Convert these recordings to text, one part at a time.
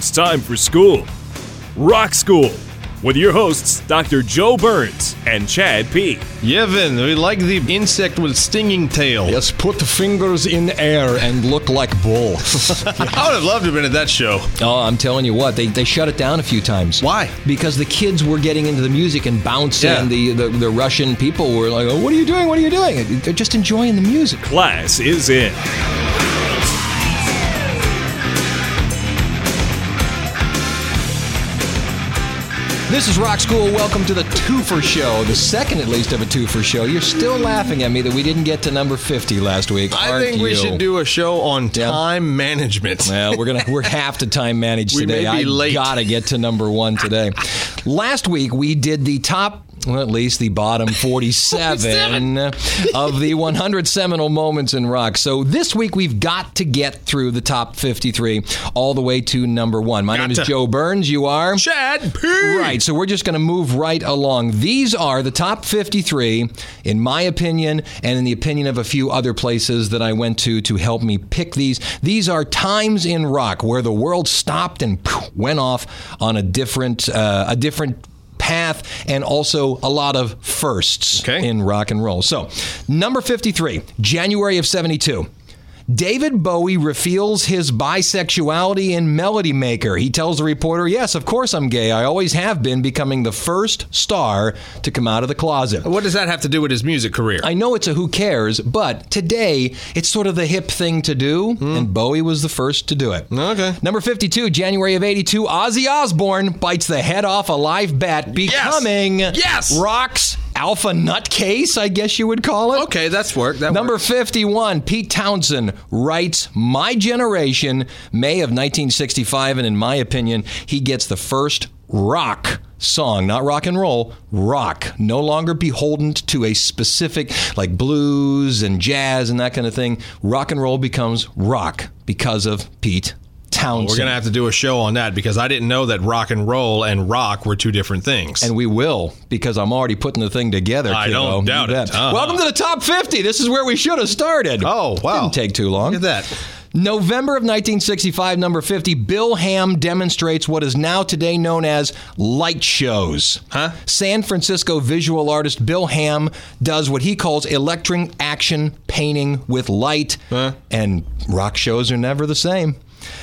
It's time for school. Rock School with your hosts, Dr. Joe Burns and Chad P. Yevon, we like the insect with stinging tail. Yes, put the fingers in air and look like bull. I would have loved to have been at that show. oh, I'm telling you what, they, they shut it down a few times. Why? Because the kids were getting into the music and bouncing. Yeah. The, the the Russian people were like, oh, "What are you doing? What are you doing?" They're just enjoying the music. Class is in. This is Rock School. Welcome to the Twofer Show, the second at least of a Twofer Show. You're still laughing at me that we didn't get to number 50 last week. I think we you? should do a show on time management. Well, we're gonna we're half to time managed We today. I late. gotta get to number one today. Last week we did the top. Well, at least the bottom 47 of the 100 seminal moments in rock. So this week we've got to get through the top 53 all the way to number one. My name is. Joe Burns. You are? Chad P. Right, so we're just going to move right along. These are the top 53, in my opinion, and in the opinion of a few other places that I went to to help me pick these. These are times in rock where the world stopped and went off on a different, uh, a different path and also a lot of firsts Okay. in rock and roll. So, number 53, January of 72. David Bowie reveals his bisexuality in Melody Maker. He tells the reporter, Yes, of course I'm gay. I always have been, becoming the first star to come out of the closet. What does that have to do with his music career? I know it's a who cares, but today it's sort of the hip thing to do, hmm. and Bowie was the first to do it. Okay. Number 52, January of 82, Ozzy Osbourne bites the head off a live bat, becoming Yes! rock's alpha nutcase, I guess you would call it. Okay, that's work. That Number works. 51, Pete Townshend writes My Generation, May of 1965, and in my opinion, he gets the first rock song, not rock and roll, rock, no longer beholden to a specific, like blues and jazz and that kind of thing. Rock and roll becomes rock because of Pete Townshend. We're going to have to do a show on that because I didn't know that rock and roll and rock were two different things. and we will because I'm already putting the thing together. I kiddo. don't doubt it. Uh-huh. Welcome to the top 50. This is where we should have started. Oh, wow. Didn't take too long. Look at that. November of 1965, number 50, Bill Ham demonstrates what is now today known as light shows. Huh? San Francisco visual artist Bill Ham does what he calls electric action painting with light, Huh? and rock shows are never the same.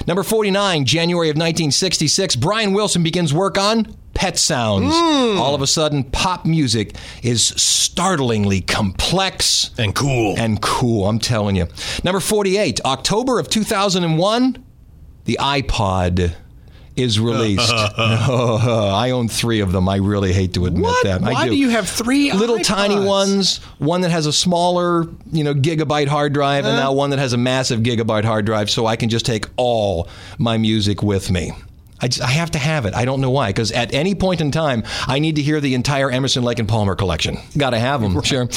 Number 49, January of 1966, Brian Wilson begins work on Pet Sounds. Hmm. All of a sudden, pop music is startlingly complex And cool. and cool, I'm telling you. Number 48, October of 2001, the iPod is released. Oh, I own three of them. I really hate to admit What? that. I Why do you have three little tiny ones? One that has a smaller, you know, gigabyte hard drive, and now one that has a massive gigabyte hard drive, so I can just take all my music with me. I, just, I have to have it. I don't know why. Because at any point in time, I need to hear the entire Emerson, Lake and Palmer collection. Got to have them. Sure.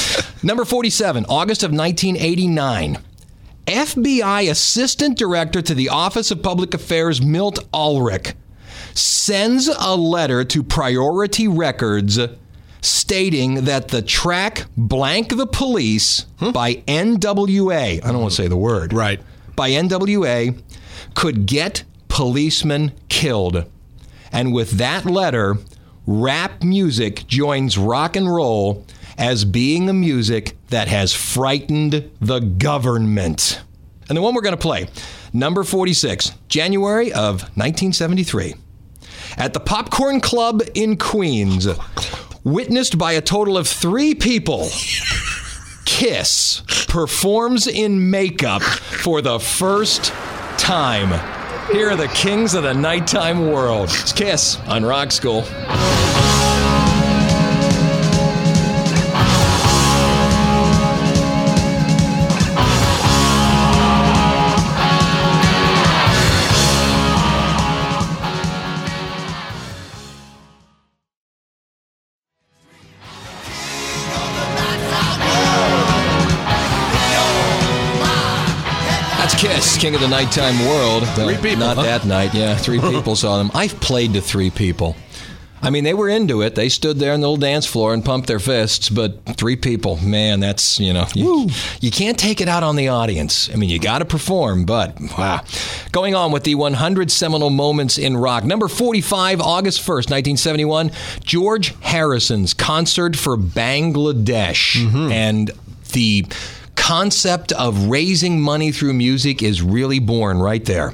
Number forty-seven, August of 1989. FBI Assistant Director to the Office of Public Affairs Milt Ahlerich sends a letter to Priority Records stating that the track Blank the Police hmm? by NWA, I don't want to say the word, Right. by NWA could get policemen killed. And with that letter, rap music joins rock and roll as being the music that has frightened the government. And the one we're going to play, number 46, January of 1973. At the Popcorn Club in Queens, witnessed by a total of three people. Kiss performs in makeup for the first time. Here are the kings of the nighttime world. It's Kiss on Rock School. King of the Nighttime World. Three people, Not huh? that night, yeah. Three people saw them. I've played to three people. I mean, they were into it. They stood there on the little dance floor and pumped their fists, but three people, man, that's, you know, you, you can't take it out on the audience. I mean, you got to perform, but wow. Going on with the 100 seminal moments in rock. Number 45, August 1st, 1971, George Harrison's concert for Bangladesh. Mm-hmm. And the concept of raising money through music is really born right there.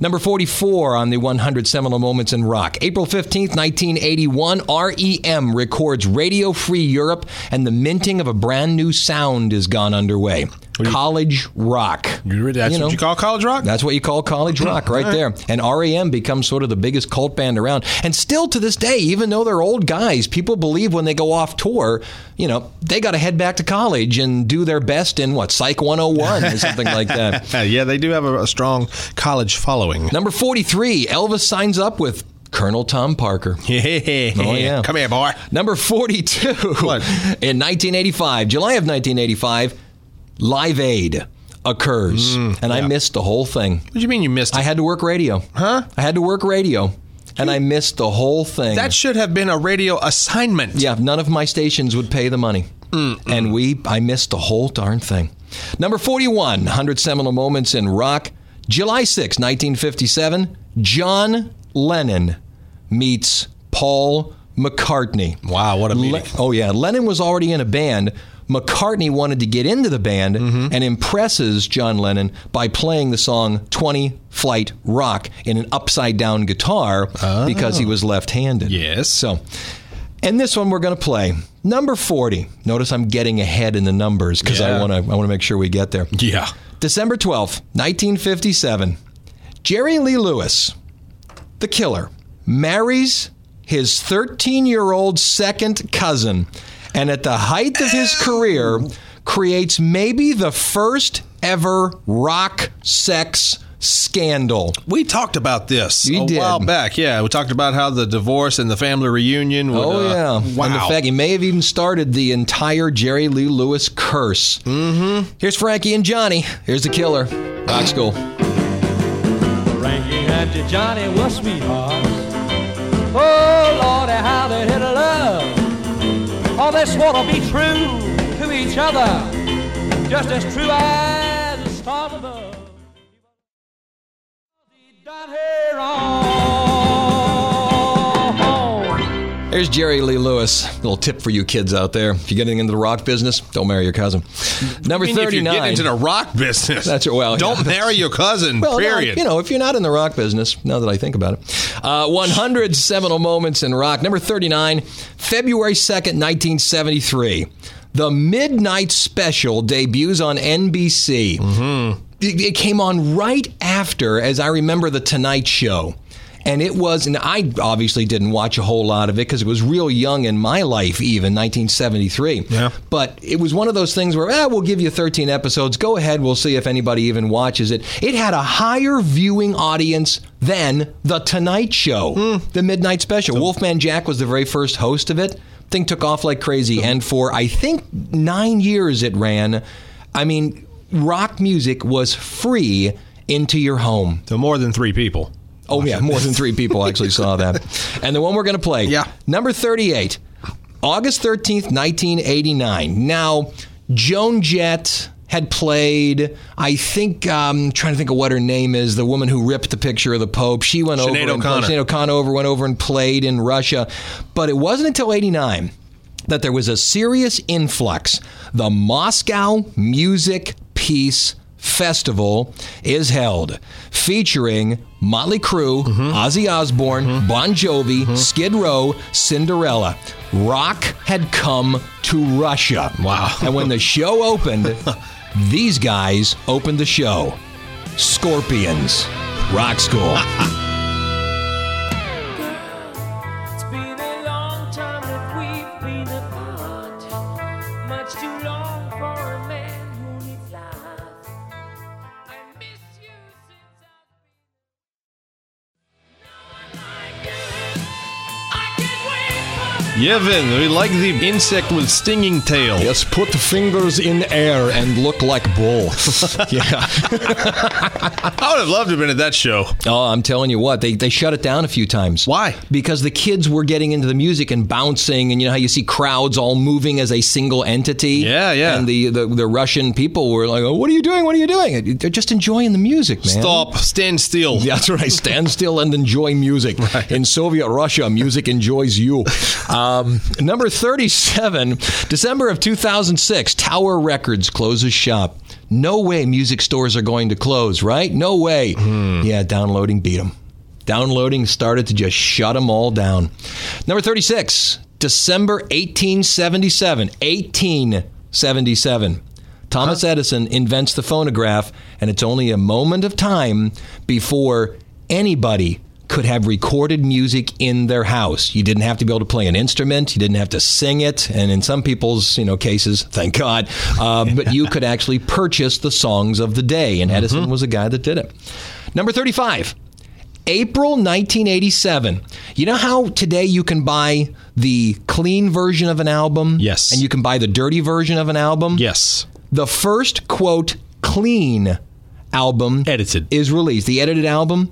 Number 44 on the 100 seminal moments in rock. April 15th, 1981, REM records Radio Free Europe and the minting of a brand new sound is gone underway. College rock. That's You know, what you call college rock? that's what you call college rock right there. And REM becomes sort of the biggest cult band around. And still to this day, even though they're old guys, people believe when they go off tour, you know, they got to head back to college and do their best in what, Psych 101 or something like that. Yeah, they do have a, a strong college following. Number 43, Elvis signs up with Colonel Tom Parker. oh, yeah. Come here, boy. Number 42, What? in 1985, July of 1985, Live Aid occurs. Mm, and I missed the whole thing. What do you mean you missed it? I had to work radio. Huh? I had to work radio, and I missed the whole thing. that should have been a radio assignment. yeah, none of my stations would pay the money, and we I missed the whole darn thing. Number forty-one, hundred seminal moments in rock. July 6, 1957, John Lennon meets Paul McCartney. Wow, what a meeting. Le- oh yeah, Lennon was already in a band. McCartney wanted to get into the band Mm-hmm. and impresses John Lennon by playing the song 20 Flight Rock in an upside down guitar because he was left handed. Oh. Yes. So, and this one we're going to play. Number 40. Notice I'm getting ahead in the numbers because I want to I want to make sure we get there. Yeah. December 12th, 1957. Jerry Lee Lewis, the killer, marries his 13 year old second cousin, and at the height of his career, creates maybe the first ever rock sex scandal. We talked about this You a did. while back. Yeah, we talked about how the divorce and the family reunion. Would, Oh, uh, yeah. Wow. And the fact he may have even started the entire Jerry Lee Lewis curse. Mm-hmm. Here's Frankie and Johnny. Here's the killer. Rock School. Frankie and Johnny were sweethearts. Oh, They swore to be true to each other, just as true as the. There's Jerry Lee Lewis. Little tip for you kids out there. If you're getting into the rock business, don't marry your cousin. Number I mean, if you 39. get into the rock business, That's right, well, don't yeah. marry your cousin. well, no, period. you know, if you're not in the rock business, now that I think about it. Uh, 100 seminal moments in rock. Number 39, February 2nd, 1973. The Midnight Special debuts on NBC. Mm-hmm. It came on right after, as I remember, The Tonight Show. And it was, and I obviously didn't watch a whole lot of it because it was real young in my life, even 1973. Yeah. But it was one of those things where, eh, we'll give you 13 episodes. Go ahead. We'll see if anybody even watches it. It had a higher viewing audience than The Tonight Show, the Midnight Special. Wolfman Jack was the very first host of it. Thing took off like crazy. And for, I think, nine years it ran. I mean, rock music was free into your home. to more than three people. Oh yeah, more than three people actually saw that. And the one we're going to play, Yeah. number thirty-eight, August thirteenth, nineteen eighty-nine. Now, Joan Jett had played. I think um, trying to think of what her name is. The woman who ripped the picture of the Pope. She went Sinead over. and- O'Connor. Sinead O'Connor over went over and played in Russia, but it wasn't until '89 that there was a serious influx. The Moscow Music Peace Festival is held, featuring Motley Crue, mm-hmm. Ozzy Osbourne, mm-hmm. Bon Jovi, mm-hmm. Skid Row, Cinderella. Rock had come to Russia. Wow. And when the show opened, these guys opened the show. Scorpions, Rock School. I've we like the insect with stinging tail. Yes, put fingers in air and look like bull. yeah. I would have loved to have been at that show. Oh, I'm telling you what, they, they shut it down a few times. Why? Because the kids were getting into the music and bouncing, and you know how you see crowds all moving as a single entity? Yeah, yeah. And the, the, the Russian people were like, oh, what are you doing? What are you doing? They're just enjoying the music, man. Stop, stand still. Yeah, That's right. Stand still and enjoy music. In Soviet Russia, music enjoys you. Um, number 37, December of 2006, Tower Records closes shop. No way music stores are going to close, right? No way. Yeah, downloading beat 'em. Downloading started to just shut them all down. Number 36, December 1877. 1877. Thomas Edison invents the phonograph, and it's only a moment of time before anybody could have recorded music in their house. You didn't have to be able to play an instrument. You didn't have to sing it, and in some people's you know cases, thank God, uh, but you could actually purchase the songs of the day, and Edison was a guy that did it. Number thirty-five. April 1987. You know how today you can buy the clean version of an album? Yes. And you can buy the dirty version of an album? Yes. The first, quote, clean album Edited. is released. The edited album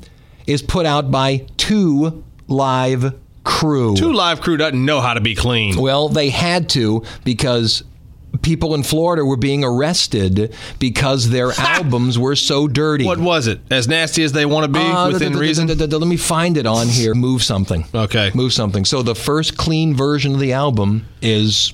is put out by Two Live Crew. Two Live Crew doesn't know how to be clean. Well, they had to because people in Florida were being arrested because their albums were so dirty. What was it? As nasty as they want to be Uh, within reason? Let me find it on here. Move something. Okay. Move something. So the first clean version of the album is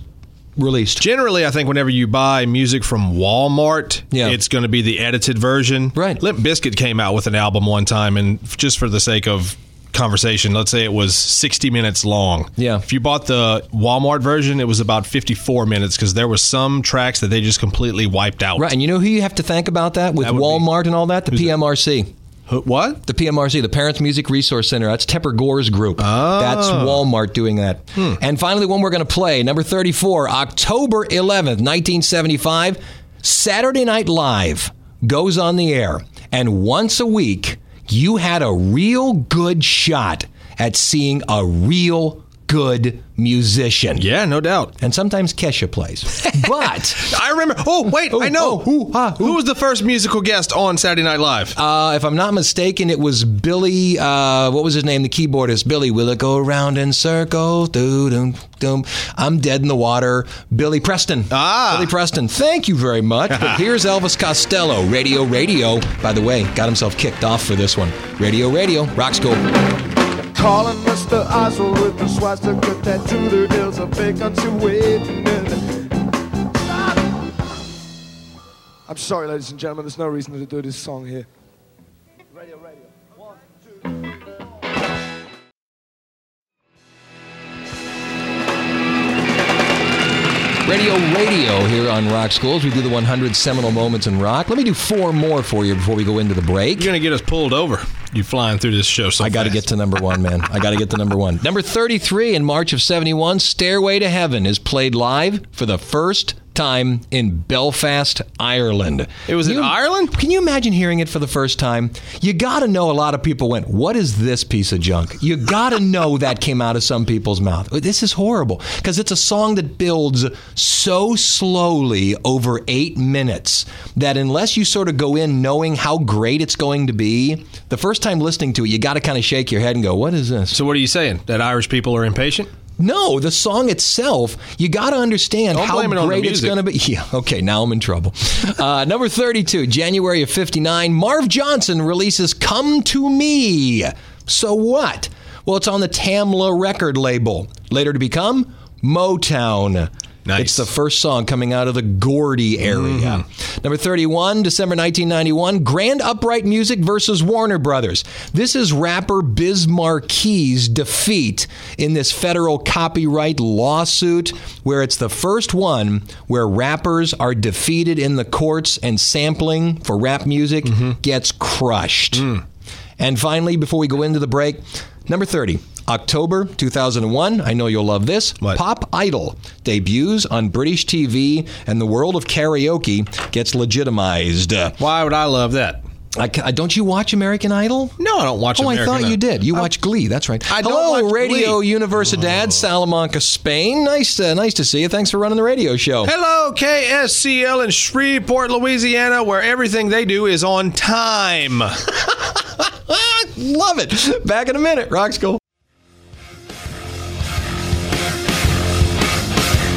released. Generally, I think whenever you buy music from Walmart, Yeah. it's going to be the edited version. Right. Limp Bizkit came out with an album one time, and just for the sake of conversation, let's say it was 60 minutes long. Yeah. If you bought the Walmart version, it was about 54 minutes because there were some tracks that they just completely wiped out. Right, and you know who you have to thank about that with That would be- Walmart and all that? The PMRC. Who- What? The PMRC, the Parents Music Resource Center. That's Tipper Gore's group. That's oh. Walmart doing that. Hmm. And finally, one we're going to play, number 34, October 11th, 1975, Saturday Night Live goes on the air. And once a week, you had a real good shot at seeing a real good musician. Yeah, no doubt. And sometimes Kesha plays. But. I remember. Oh, wait, I know. oh, who, who? Who was the first musical guest on Saturday Night Live? Uh, if I'm not mistaken, it was Billy. Uh, what was his name? The keyboardist. Billy. Will it go around in circles? Doo dum dum. I'm dead in the water. Billy Preston. Ah. Billy Preston. Thank you very much. But here's Elvis Costello. Radio, radio. By the way, got himself kicked off for this one. Radio, radio. Rock school. Calling Mr. Oswald with the swastika tattoo. There is a vacancy waiting. I'm sorry, ladies and gentlemen. There's no reason to do this song here. Radio, radio here on Rock Schools. We do the 100 seminal moments in rock. Let me do four more for you before we go into the break. You're going to get us pulled over. You flying through this show so I got to get to number one, man. I got to get to number one. Number 33 in March of 71, Stairway to Heaven is played live for the first time in Belfast, Ireland. It was in Ireland? Can you imagine hearing it for the first time? You got to know a lot of people went, What is this piece of junk? You got to know that came out of some people's mouth. This is horrible because it's a song that builds so slowly over eight minutes that unless you sort of go in knowing how great it's going to be, the first time listening to it, you got to kind of shake your head and go, What is this? So what are you saying? That Irish people are impatient? No, the song itself, you got to understand Don't how it great it's going to be. Yeah, okay, now I'm in trouble. Uh, number 32, January of 59, Marv Johnson releases Come to Me. So what? Well, it's on the Tamla record label, later to become Motown. Nice. It's the first song coming out of the Gordy area. Mm-hmm. Number 31, December 1991, Grand Upright Music versus Warner Brothers. This is rapper Biz Markie's defeat in this federal copyright lawsuit, where it's the first one where rappers are defeated in the courts and sampling for rap music mm-hmm. gets crushed. Mm. And finally, before we go into the break, number 30. October 2001. I know you'll love this. What? Pop Idol debuts on British TV, and the world of karaoke gets legitimized. Uh, Why would I love that? I, don't you watch American Idol? No, I don't watch Oh, American I thought Idol. you did. You watch Glee. That's right. I don't Hello, Radio Glee. Universidad Salamanca, Spain. Nice, to, nice to see you. Thanks for running the radio show. Hello, KSCL in Shreveport, Louisiana, where everything they do is on time. Love it. Back in a minute. Rock School.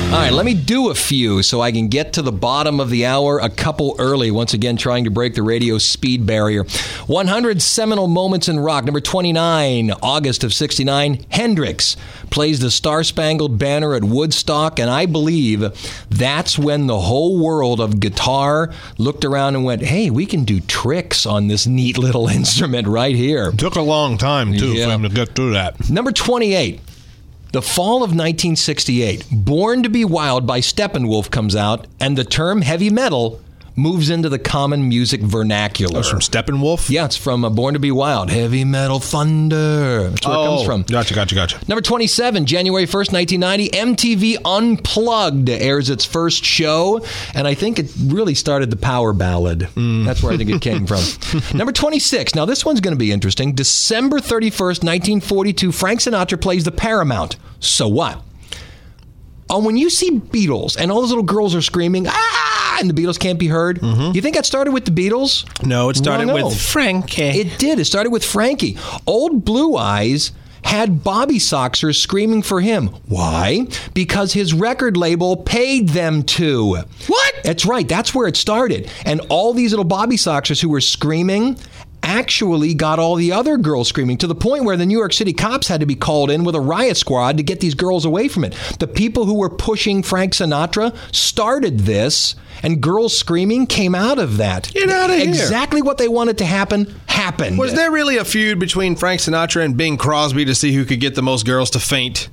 All right, let me do a few so I can get to the bottom of the hour a couple early. Once again, trying to break the radio speed barrier. 100 seminal moments in rock. Number 29, August of 69. Hendrix plays the Star Spangled Banner at Woodstock, and I believe that's when the whole world of guitar looked around and went, hey, we can do tricks on this neat little instrument right here. Took a long time, too, Yeah. for him to get through that. Number 28. The fall of 1968. Born to be Wild by Steppenwolf comes out, and the term heavy metal moves into the common music vernacular. That's from Steppenwolf? Yeah, it's from uh, Born to be Wild. Heavy metal thunder. That's where it comes from. Oh, Gotcha, gotcha, gotcha. Number 27, January 1st, 1990, MTV Unplugged airs its first show, and I think it really started the power ballad. That's where I think it came from. Number 26, now this one's going to be interesting. December 31st, 1942, Frank Sinatra plays the Paramount. So what? Oh, when you see Beatles and all those little girls are screaming, ah, and the Beatles can't be heard, mm-hmm. you think that started with the Beatles? No, it started No, no. with Frankie. It did. It started with Frankie. Old Blue Eyes had Bobby Soxer screaming for him. Why? Because his record label paid them to. What? That's right. That's where it started. And all these little Bobby Soxers who were screaming actually got all the other girls screaming to the point where the New York City cops had to be called in with a riot squad to get these girls away from it. The people who were pushing Frank Sinatra started this, and girls screaming came out of that. Get outta here. Exactly what they wanted to happen happened. Was there really a feud between Frank Sinatra and Bing Crosby to see who could get the most girls to faint?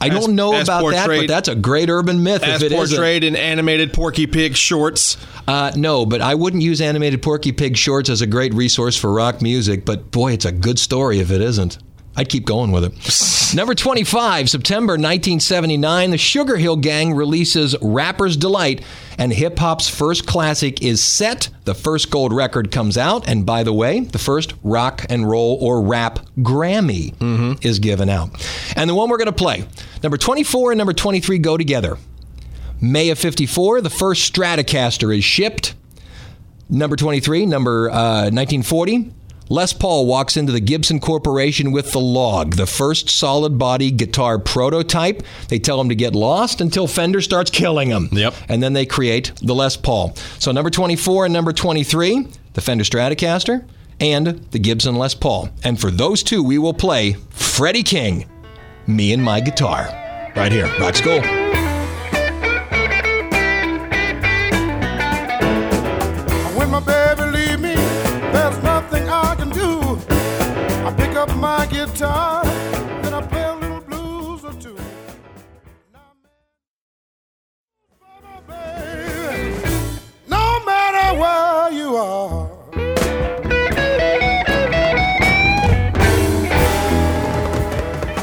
I As- don't know about that, but that's a great urban myth. As if it isn't. portrayed in animated Porky Pig shorts. Uh, no, but I wouldn't use animated Porky Pig shorts as a great resource for rock music. But boy, it's a good story if it isn't. I'd keep going with it. Number 25, September 1979, the Sugar Hill Gang releases Rapper's Delight, and hip hop's first classic is set. The first gold record comes out, and by the way, the first rock and roll or rap Grammy is given out. And the one we're going to play, number 24 and number 23 go together. May of 54, the first Stratocaster is shipped. Number 23, number uh, 1940, Les Paul walks into the Gibson Corporation with the log, the first solid body guitar prototype. They tell him to get lost until Fender starts killing him. Yep. And then they create the Les Paul. So number 24 and number 23, the Fender Stratocaster and the Gibson Les Paul. And for those two, we will play Freddie King, Me and My Guitar. Right here, Rock School. When my baby up my guitar, then I play a little blues or two. No matter where you are.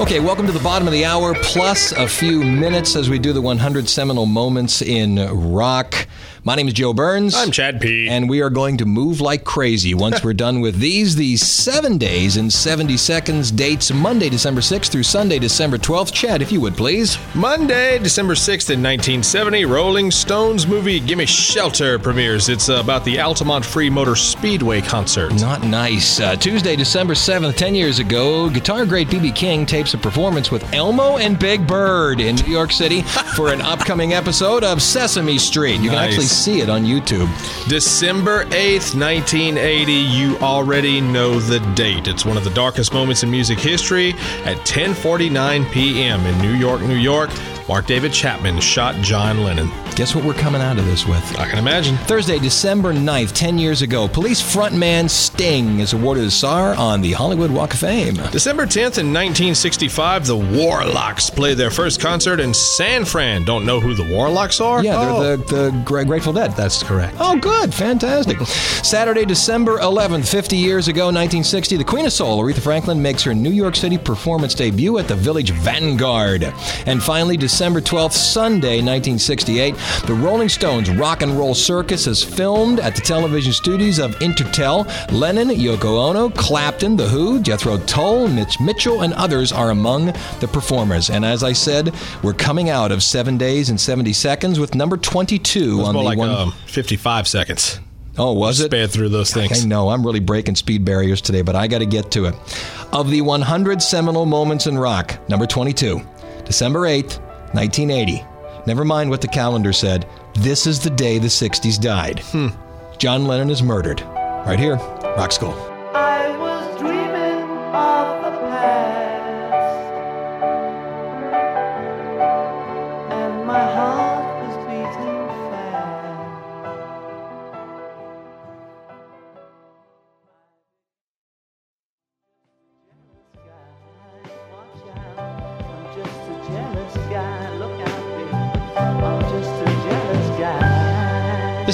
Okay, welcome to the bottom of the hour, plus a few minutes as we do the 100 seminal moments in rock. My name is Joe Burns. I'm Chad P. And we are going to move like crazy once we're done with these. These seven days and 70 seconds dates Monday, December 6th through Sunday, December 12th. Chad, if you would please. Monday, December 6th in 1970, Rolling Stones movie Gimme Shelter premieres. It's about the Altamont Free Motor Speedway concert. Not nice. Uh, Tuesday, December 7th, 10 years ago, guitar great B.B. King tapes a performance with Elmo and Big Bird in New York City for an upcoming episode of Sesame Street. You can Nice. actually see it on YouTube. December 8th, 1980. You already know the date. It's one of the darkest moments in music history at 10:49 p.m. in New York, New York. Mark David Chapman shot John Lennon. Guess what we're coming out of this with? I can imagine. Thursday, December 9th, 10 years ago, police frontman Sting is awarded a star on the Hollywood Walk of Fame. December 10th in 1965, the Warlocks played their first concert in San Fran. Don't know who the Warlocks are? Yeah, Oh. they're the, the Gra- Grateful Dead. That's correct. Oh, good. Fantastic. Saturday, December 11th, 50 years ago, 1960, the Queen of Soul, Aretha Franklin, makes her New York City performance debut at the Village Vanguard. And finally, December 12th, Sunday, 1968, the Rolling Stones Rock and Roll Circus is filmed at the television studios of Intertel. Lennon, Yoko Ono, Clapton, The Who, Jethro Tull, Mitch Mitchell, and others are among the performers. And as I said, we're coming out of seven days and 70 seconds with number 22 It's on the like one. um, 55 seconds. Oh, was it? Sped through those things. I know. I'm really breaking speed barriers today, but I got to get to it. Of the 100 seminal moments in rock, number 22, December 8th, 1980. Never mind what the calendar said. This is the day the 60s died. Hmm. John Lennon is murdered. Right here, Rock School.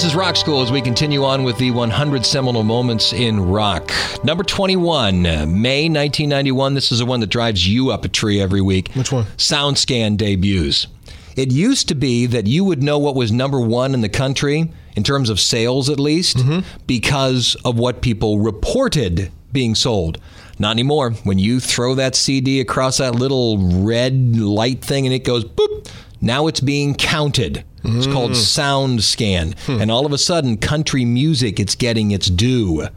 This is Rock School as we continue on with the 100 seminal moments in rock. Number 21, May 1991. This is the one that drives you up a tree every week. Which one? SoundScan debuts. It used to be that you would know what was number one in the country, in terms of sales at least, mm-hmm. because of what people reported being sold. Not anymore. When you throw that CD across that little red light thing and it goes boop, now it's being counted. It's called mm. Sound Scan. Hmm. And all of a sudden, country music, it's getting its due.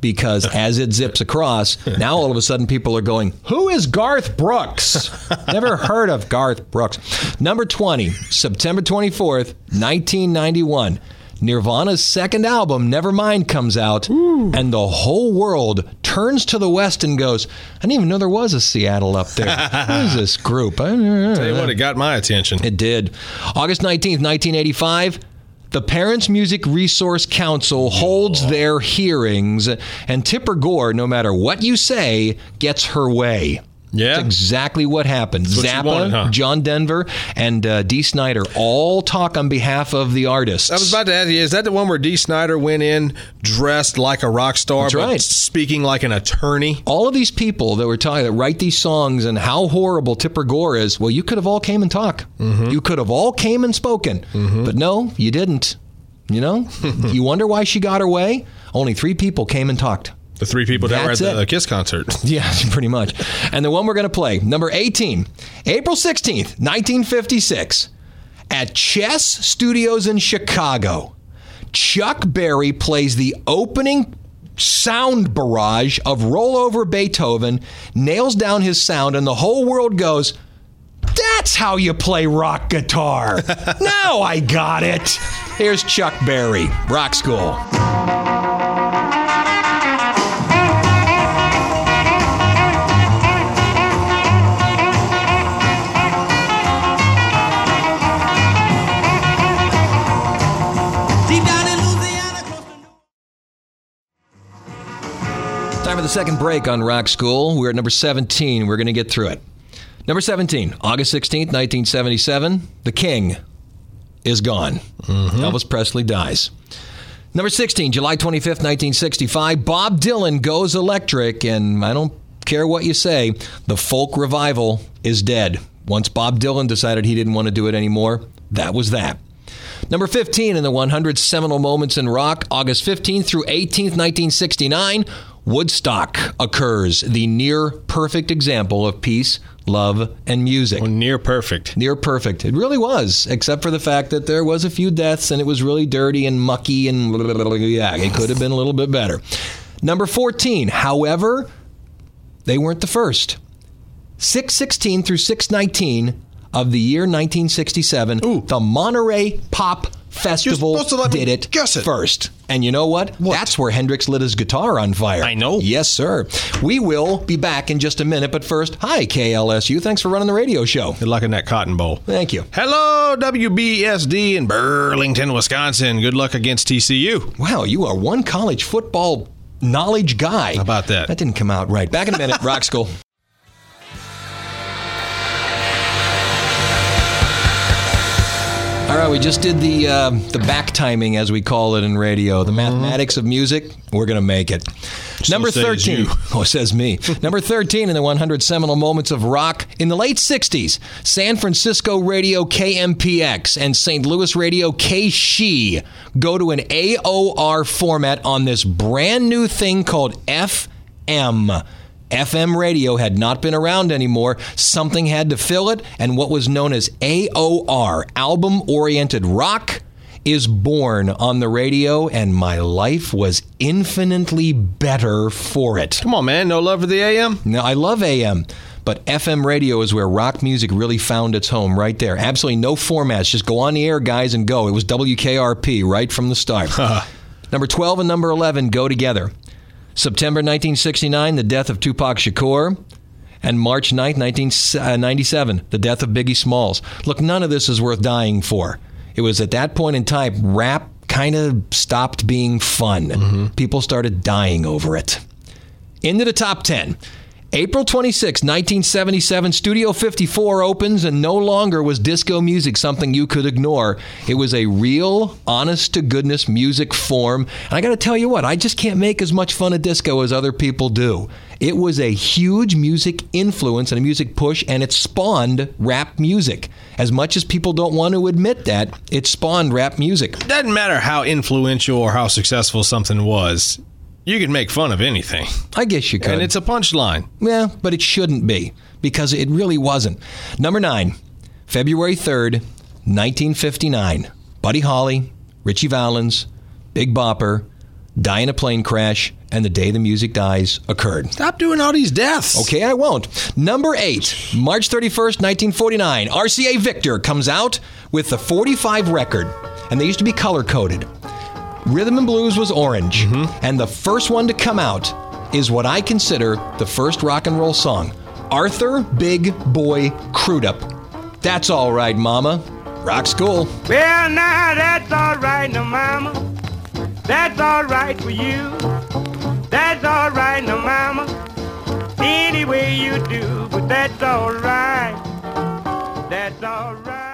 Because as it zips across, now all of a sudden people are going, Who is Garth Brooks? Never heard of Garth Brooks. Number 20, September 24th, 1991. Nirvana's second album, Nevermind, comes out, and the whole world turns to the west and goes, I didn't even know there was a Seattle up there. What is this group? Tell you what, it got my attention. it did. August 19th, 1985. The Parents Music Resource Council holds their hearings, and Tipper Gore, no matter what you say, gets her way. Yeah. That's exactly what happened. what she Zappa, wanted, huh? John Denver, and uh, Dee Snider all talk on behalf of the artists. I was about to ask you, is that the one where Dee Snider went in dressed like a rock star, That's but right. speaking like an attorney? all of these people that were talking that write these songs and how horrible Tipper Gore is. Well, you could have all came and talked. You could have all came and spoken, but no, you didn't. You know, you wonder why she got her way. Only three people came and talked. The three people that were at the it. Kiss concert. Yeah, pretty much. And the one we're going to play, number 18, April 16th, 1956, at Chess Studios in Chicago. Chuck Berry plays the opening sound barrage of Rollover Beethoven, nails down his sound, and the whole world goes, That's how you play rock guitar. now I got it. Here's Chuck Berry, Rock School. Time for the second break on Rock School. We're at number 17. We're going to get through it. Number 17, August 16th, 1977. The King is gone. Mm-hmm. Elvis Presley dies. Number 16, July 25th, 1965. Bob Dylan goes electric, and I don't care what you say, the folk revival is dead. Once Bob Dylan decided he didn't want to do it anymore, that was that. Number 15 in the 100 seminal moments in rock, August 15th through 18th, 1969, Woodstock occurs, the near perfect example of peace, love, and music. Oh, near perfect. Near perfect. It really was, except for the fact that there was a few deaths and it was really dirty and mucky and yeah, it could have been a little bit better. Number 14, however, they weren't the first. 616 through 619 of the year 1967, the Monterey Pop Festival did it, guess it. first. And you know what? That's where Hendrix lit his guitar on fire. I know. Yes, sir. We will be back in just a minute, but first, hi, KLSU. Thanks for running the radio show. Good luck in that cotton bowl. Thank you. Hello, WBSD in Burlington, Wisconsin. Good luck against TCU. Wow, you are one college football knowledge guy. How about that? That didn't come out right. Back in a minute, Rock School. All right, we just did the uh, the back timing, as we call it in radio, the mathematics of music. We're gonna make it. Number says thirteen. you. Oh, says me. Number thirteen in the 100 seminal moments of rock in the late '60s. San Francisco radio KMPX and St. Louis radio KSHE go to an AOR format on this brand new thing called FM. FM radio had not been around anymore. Something had to fill it, and what was known as AOR, album oriented rock, is born on the radio, and my life was infinitely better for it. Come on, man. No love for the AM? Now, I love AM, but FM radio is where rock music really found its home right there. Absolutely no formats. Just go on the air, guys, and go. It was WKRP right from the start. number 12 and number 11 go together. September 1969, the death of Tupac Shakur. And March 9th, 1997, uh, the death of Biggie Smalls. Look, none of this is worth dying for. It was at that point in time, rap kind of stopped being fun. Mm-hmm. People started dying over it. Into the top 10. April 26, 1977, Studio 54 opens, and no longer was disco music something you could ignore. It was a real, honest to goodness music form. And I got to tell you what, I just can't make as much fun of disco as other people do. It was a huge music influence and a music push, and it spawned rap music. As much as people don't want to admit that, it spawned rap music. Doesn't matter how influential or how successful something was, you can make fun of anything. I guess you could. And it's a punchline. Yeah, but it shouldn't be because it really wasn't. Number nine, February 3rd, 1959. Buddy Holly, Ritchie Valens, Big Bopper, die in a plane crash, and the day the music dies occurred. Stop doing all these deaths. Okay, I won't. Number eight, March 31st, 1949. RCA Victor comes out with the 45 record, and they used to be color coded. Rhythm and Blues was orange, and the first one to come out is what I consider the first rock and roll song Arthur Big Boy Crudup. That's all right, Mama. Rock school. Well, now that's all right, now, mama. That's all right for you. That's all right, now, mama. Any way you do, but that's all right. That's all right.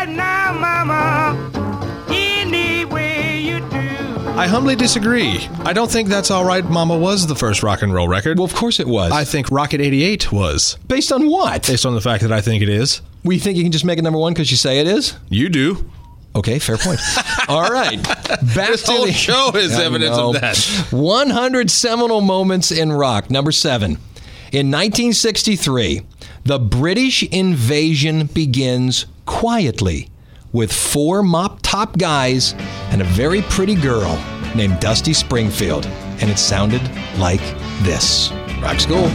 Right now, mama. Any way you do. I humbly disagree. I don't think That's All Right Mama was the first rock and roll record. Well, of course it was. I think Rocket 88 was. Based on what? Based on the fact that I think it is. We think you can just make it number one because you say it is? You do. Okay, fair point. All right. Back This to whole the show is I evidence know. of that. 100 seminal moments in rock. Number seven. In 1963, the British invasion begins quietly with four mop top guys and a very pretty girl named Dusty Springfield. And it sounded like this. Rock school.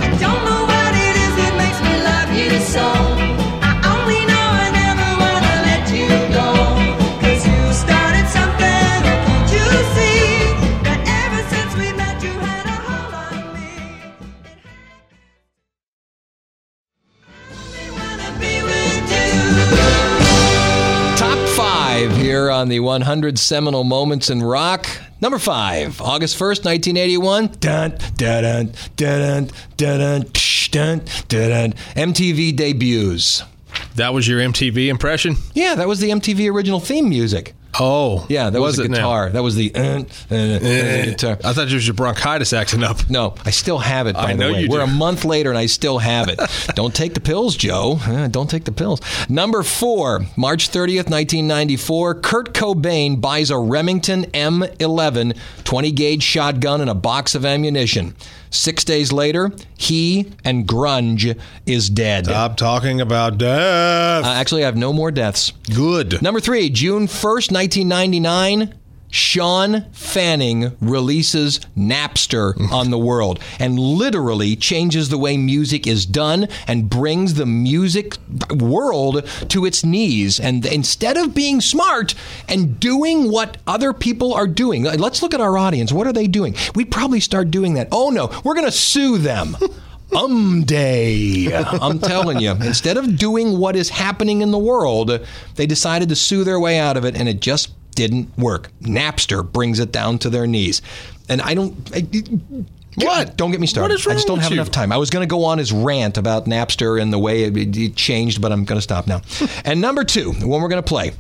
Here on the 100 seminal moments in rock. Number five, August 1st, 1981. Dun, dun, dun, dun, dun, dun, tsh, dun, dun, dun. MTV debuts. That was your MTV impression? Yeah, that was the MTV original theme music. Oh. Yeah, that was, Was the it now? guitar. That was the, uh, uh, guitar. I thought it was your bronchitis acting up. No, I still have it. By I the way, we're a month later and I still have it. don't take the pills, Joe. Uh, don't take the pills. Number four, March thirtieth, nineteen ninety four. Kurt Cobain buys a Remington M11 20 gauge shotgun and a box of ammunition. Six days later, he and grunge is dead. Stop talking about death. Uh, actually, I have no more deaths. Good. Number three, June 1st, 1999. Shawn Fanning releases Napster on the world and literally changes the way music is done and brings the music world to its knees. And instead of being smart and doing what other people are doing, let's look at our audience. What are they doing? We'd probably start doing that. Oh no, we're going to sue them. Um day. I'm telling you, instead of doing what is happening in the world, they decided to sue their way out of it, and it just didn't work. Napster brings it down to their knees. And I don't. I, what? Don't get me started. I just don't have you? enough time. I was going to go on his rant about Napster and the way it, it changed, but I'm going to stop now. and number two, the one we're going to play.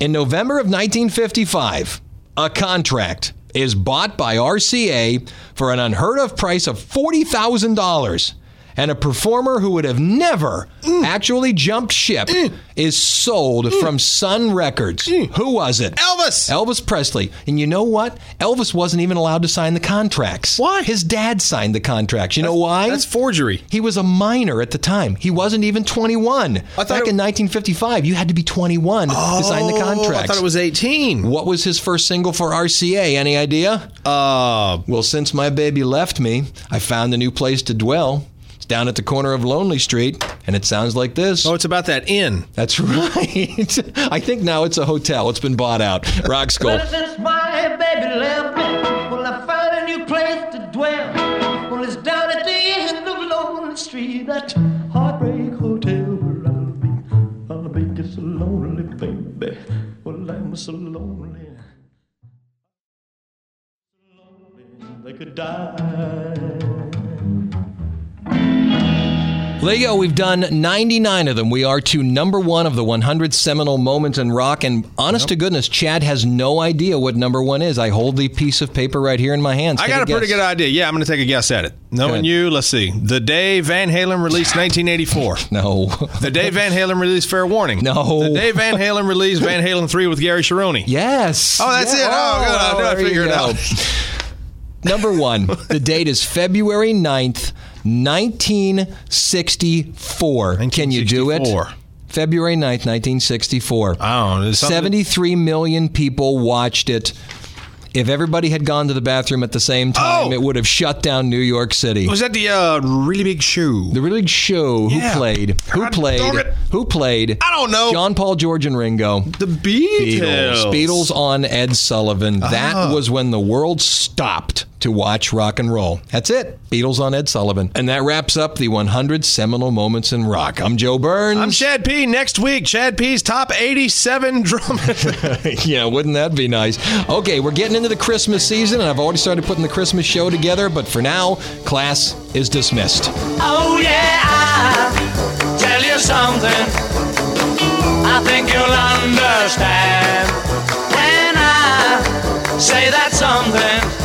In November of 1955, a contract is bought by RCA for an unheard of price of $40,000. And a performer who would have never mm. actually jumped ship mm. is sold mm. from Sun Records. Who was it? Elvis. Elvis Presley. And you know what? Elvis wasn't even allowed to sign the contracts. Why? His dad signed the contracts. You know why? That's forgery. He was a minor at the time. He wasn't even 21. I Back in 1955, you had to be 21 to oh, sign the Oh, I thought it was 18. What was his first single for RCA? Any idea? Uh, well, since my baby left me, I found a new place to dwell. It's down at the corner of Lonely Street, and it sounds like this. Oh, it's about that inn. That's right. I think now it's a hotel. It's been bought out. Rock School. Well, since my baby left me, well, I found a new place to dwell. Well, it's down at the end of Lonely Street, that heartbreak hotel where I'll be. I'll be just so lonely, baby. Well, I'm. So lonely, They could die. There you go. We've done 99 of them. We are to number one of the 100 seminal moments in rock. And honest to goodness, Chad has no idea what number one is. I hold the piece of paper right here in my hands. I got a pretty good idea. Yeah, I'm going to take a guess at it. Knowing you, let's see. The day Van Halen released 1984. No. The day Van Halen released Fair Warning. No. The day Van Halen released Van Halen 3 with Gary Cherone. Yes. Oh, that's Yeah. it. Oh, good. I oh, knew I figured it out. Number one, the date is February 9th, 1964. Can you do it? February 9th, 1964. I don't know. 73 million people watched it. If everybody had gone to the bathroom at the same time, Oh! it would have shut down New York City. Was that the uh, really big shoe? The really big show. Who played? Who God played? Who played? I don't know. John Paul, George, and Ringo. The Beatles. Beatles on Ed Sullivan. That Ah. was when the world stopped to watch rock and roll. That's it. Beatles on Ed Sullivan. And that wraps up the 100 seminal moments in rock. I'm Joe Burns. I'm Chad P. Next week, Chad P's top 87 drum. yeah, wouldn't that be nice? Okay, we're getting into the Christmas season, and I've already started putting the Christmas show together. But for now, class is dismissed. Oh, yeah, I'll tell you something. I think you'll understand when I say that something.